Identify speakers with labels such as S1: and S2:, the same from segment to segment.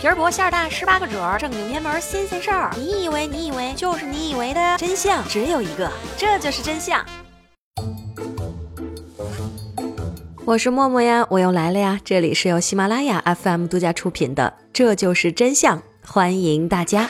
S1: 皮儿薄馅儿大，十八个褶儿，正经偏门新鲜事儿。你以为你以为就是你以为的真相只有一个，这就是真相。我是默默呀，我又来了呀！这里是由喜马拉雅 FM 独家出品的《这就是真相》，欢迎大家。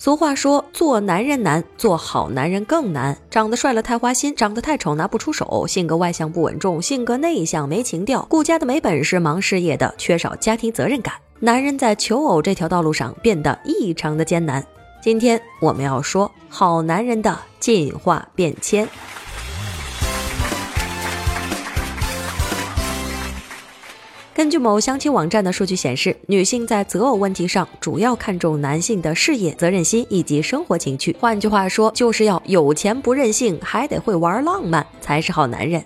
S1: 俗话说，做男人难，做好男人更难。长得帅了太花心，长得太丑拿不出手；性格外向不稳重，性格内向没情调，顾家的没本事，忙事业的缺少家庭责任感。男人在求偶这条道路上变得异常的艰难。今天我们要说好男人的进化变迁。根据某相亲网站的数据显示，女性在择偶问题上主要看重男性的事业、责任心以及生活情趣。换句话说，就是要有钱不任性，还得会玩浪漫，才是好男人。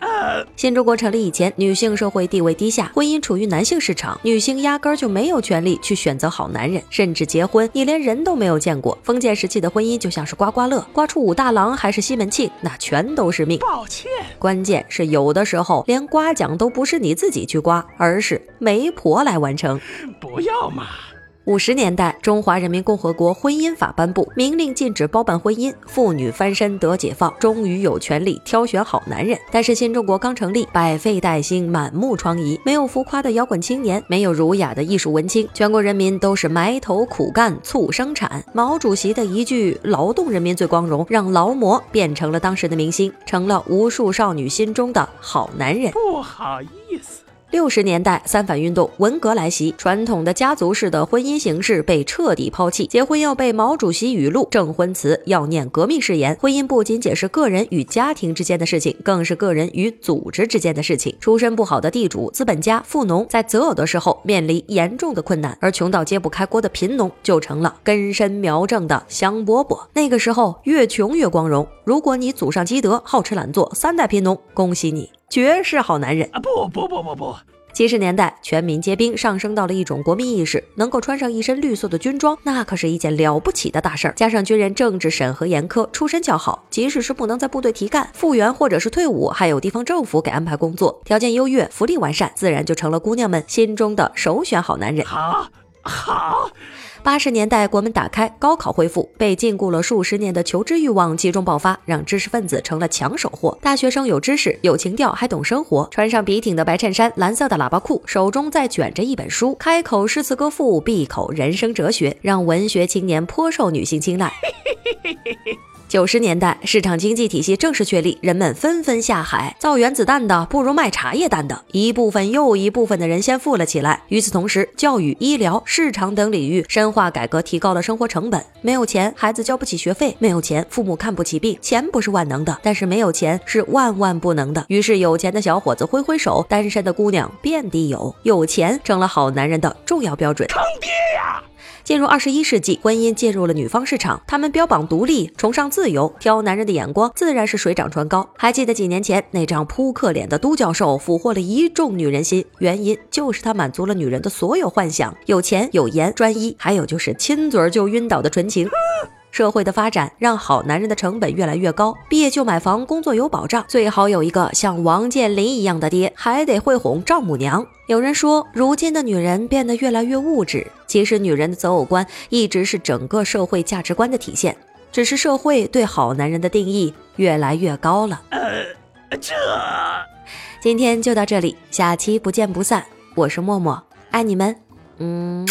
S1: 新中国成立以前，女性社会地位低下，婚姻处于男性市场，女性压根儿就没有权利去选择好男人，甚至结婚你连人都没有见过。封建时期的婚姻就像是刮刮乐，刮出武大郎还是西门庆，那全都是命。抱歉，关键是有的时候连刮奖都不是你自己去刮，而是。媒婆来完成，不要嘛！五十年代，中华人民共和国婚姻法颁布，明令禁止包办婚姻，妇女翻身得解放，终于有权利挑选好男人。但是新中国刚成立，百废待兴，满目疮痍，没有浮夸的摇滚青年，没有儒雅的艺术文青，全国人民都是埋头苦干促生产。毛主席的一句“劳动人民最光荣”，让劳模变成了当时的明星，成了无数少女心中的好男人。不好意思。六十年代，三反运动，文革来袭，传统的家族式的婚姻形式被彻底抛弃，结婚要背毛主席语录，证婚词要念革命誓言。婚姻不仅仅是个人与家庭之间的事情，更是个人与组织之间的事情。出身不好的地主、资本家、富农在择偶的时候面临严重的困难，而穷到揭不开锅的贫农就成了根深苗正的香饽饽。那个时候，越穷越光荣。如果你祖上积德，好吃懒做，三代贫农，恭喜你。绝世好男人啊！不不不不不！七十年代，全民皆兵上升到了一种国民意识，能够穿上一身绿色的军装，那可是一件了不起的大事儿。加上军人政治审核严苛，出身较好，即使是不能在部队提干、复员或者是退伍，还有地方政府给安排工作，条件优越，福利完善，自然就成了姑娘们心中的首选好男人。好，好。八十年代，国门打开，高考恢复，被禁锢了数十年的求知欲望集中爆发，让知识分子成了抢手货。大学生有知识、有情调，还懂生活，穿上笔挺的白衬衫、蓝色的喇叭裤，手中在卷着一本书，开口诗词歌赋，闭口人生哲学，让文学青年颇受女性青睐。嘿嘿嘿嘿嘿九十年代，市场经济体系正式确立，人们纷纷下海，造原子弹的不如卖茶叶蛋的，一部分又一部分的人先富了起来。与此同时，教育、医疗、市场等领域深化改革，提高了生活成本。没有钱，孩子交不起学费；没有钱，父母看不起病。钱不是万能的，但是没有钱是万万不能的。于是，有钱的小伙子挥挥手，单身的姑娘遍地有，有钱成了好男人的重要标准。坑爹呀！进入二十一世纪，婚姻进入了女方市场，他们标榜独立，崇尚自由，挑男人的眼光自然是水涨船高。还记得几年前那张扑克脸的都教授俘获了一众女人心，原因就是他满足了女人的所有幻想：有钱、有颜、专一，还有就是亲嘴就晕倒的纯情。社会的发展让好男人的成本越来越高，毕业就买房，工作有保障，最好有一个像王健林一样的爹，还得会哄丈母娘。有人说，如今的女人变得越来越物质，其实女人的择偶观一直是整个社会价值观的体现，只是社会对好男人的定义越来越高了。呃，这，今天就到这里，下期不见不散。我是默默，爱你们，嗯。